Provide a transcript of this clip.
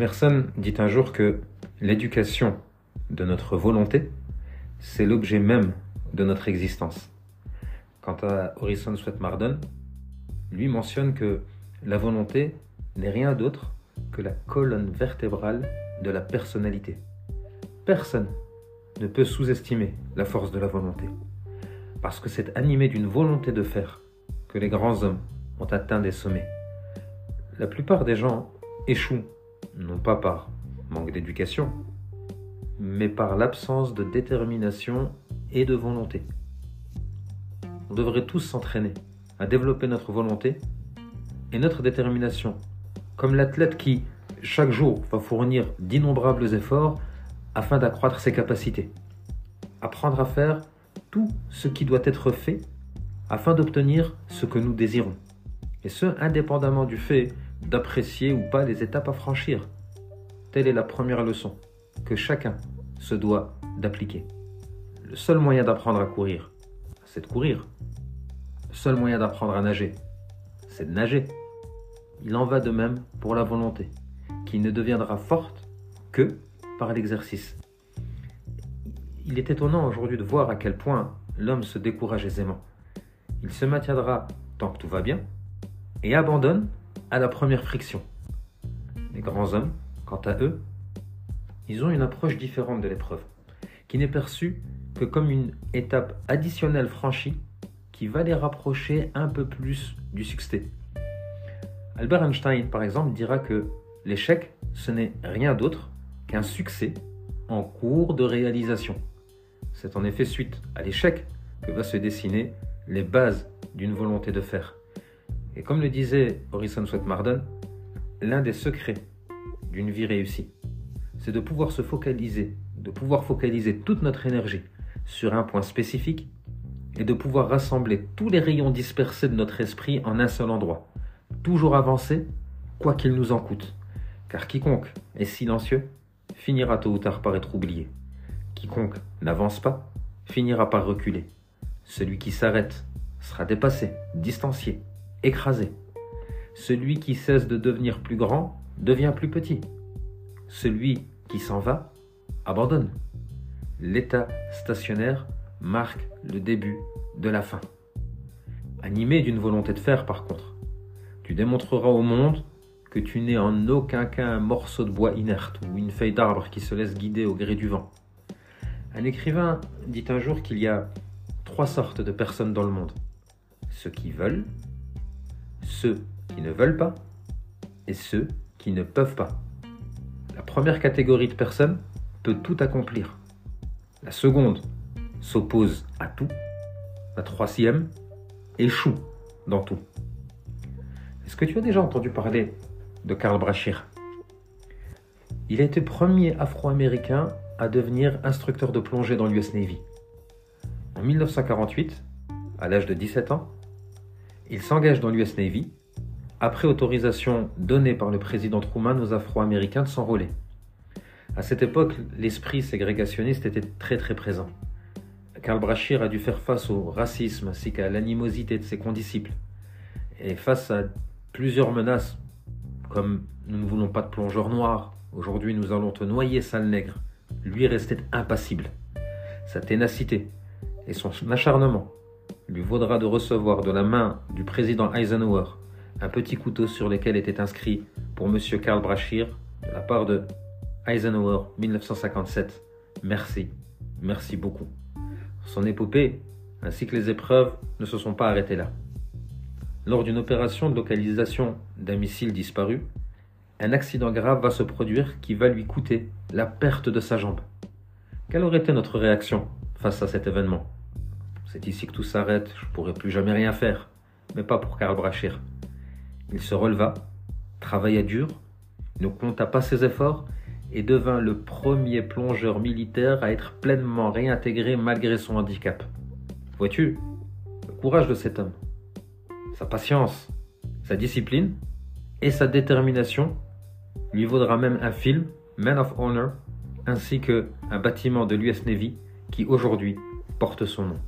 Emerson dit un jour que l'éducation de notre volonté, c'est l'objet même de notre existence. Quant à Horizon Sweat-Mardon, lui mentionne que la volonté n'est rien d'autre que la colonne vertébrale de la personnalité. Personne ne peut sous-estimer la force de la volonté, parce que c'est animé d'une volonté de faire que les grands hommes ont atteint des sommets. La plupart des gens échouent, non pas par manque d'éducation, mais par l'absence de détermination et de volonté. On devrait tous s'entraîner à développer notre volonté et notre détermination, comme l'athlète qui, chaque jour, va fournir d'innombrables efforts afin d'accroître ses capacités. Apprendre à faire tout ce qui doit être fait afin d'obtenir ce que nous désirons. Et ce, indépendamment du fait d'apprécier ou pas les étapes à franchir. Telle est la première leçon que chacun se doit d'appliquer. Le seul moyen d'apprendre à courir, c'est de courir. Le seul moyen d'apprendre à nager, c'est de nager. Il en va de même pour la volonté, qui ne deviendra forte que par l'exercice. Il est étonnant aujourd'hui de voir à quel point l'homme se décourage aisément. Il se maintiendra tant que tout va bien et abandonne à la première friction. Les grands hommes, quant à eux, ils ont une approche différente de l'épreuve, qui n'est perçue que comme une étape additionnelle franchie qui va les rapprocher un peu plus du succès. Albert Einstein, par exemple, dira que l'échec, ce n'est rien d'autre qu'un succès en cours de réalisation. C'est en effet suite à l'échec que va se dessiner les bases d'une volonté de faire. Et comme le disait Horizon Sweat-Mardon, l'un des secrets d'une vie réussie, c'est de pouvoir se focaliser, de pouvoir focaliser toute notre énergie sur un point spécifique et de pouvoir rassembler tous les rayons dispersés de notre esprit en un seul endroit. Toujours avancer, quoi qu'il nous en coûte. Car quiconque est silencieux finira tôt ou tard par être oublié. Quiconque n'avance pas finira par reculer. Celui qui s'arrête sera dépassé, distancié, écrasé. Celui qui cesse de devenir plus grand devient plus petit. Celui qui s'en va abandonne. L'état stationnaire marque le début de la fin. Animé d'une volonté de faire, par contre, tu démontreras au monde que tu n'es en aucun cas un morceau de bois inerte ou une feuille d'arbre qui se laisse guider au gré du vent. Un écrivain dit un jour qu'il y a trois sortes de personnes dans le monde. Ceux qui veulent, ceux qui ne veulent pas et ceux qui ne peuvent pas. La première catégorie de personnes peut tout accomplir. La seconde s'oppose à tout. La troisième échoue dans tout. Est-ce que tu as déjà entendu parler de Karl Brachir Il a été premier afro-américain à devenir instructeur de plongée dans l'US Navy. En 1948, à l'âge de 17 ans, il s'engage dans l'US Navy après autorisation donnée par le président Truman aux Afro-Américains de s'enrôler. À cette époque, l'esprit ségrégationniste était très très présent. Karl Brachir a dû faire face au racisme ainsi qu'à l'animosité de ses condisciples. Et face à plusieurs menaces, comme nous ne voulons pas de plongeurs noirs, aujourd'hui nous allons te noyer, sale nègre, lui restait impassible. Sa ténacité et son acharnement lui vaudra de recevoir de la main du président Eisenhower un petit couteau sur lequel était inscrit pour M. Karl Brachir de la part de Eisenhower 1957. Merci, merci beaucoup. Son épopée ainsi que les épreuves ne se sont pas arrêtées là. Lors d'une opération de localisation d'un missile disparu, un accident grave va se produire qui va lui coûter la perte de sa jambe. Quelle aurait été notre réaction face à cet événement? C'est ici que tout s'arrête, je ne pourrai plus jamais rien faire, mais pas pour Karl Brachir. Il se releva, travailla dur, ne compta pas ses efforts et devint le premier plongeur militaire à être pleinement réintégré malgré son handicap. Vois-tu, le courage de cet homme, sa patience, sa discipline et sa détermination lui vaudra même un film, Man of Honor, ainsi que un bâtiment de l'US Navy qui aujourd'hui porte son nom.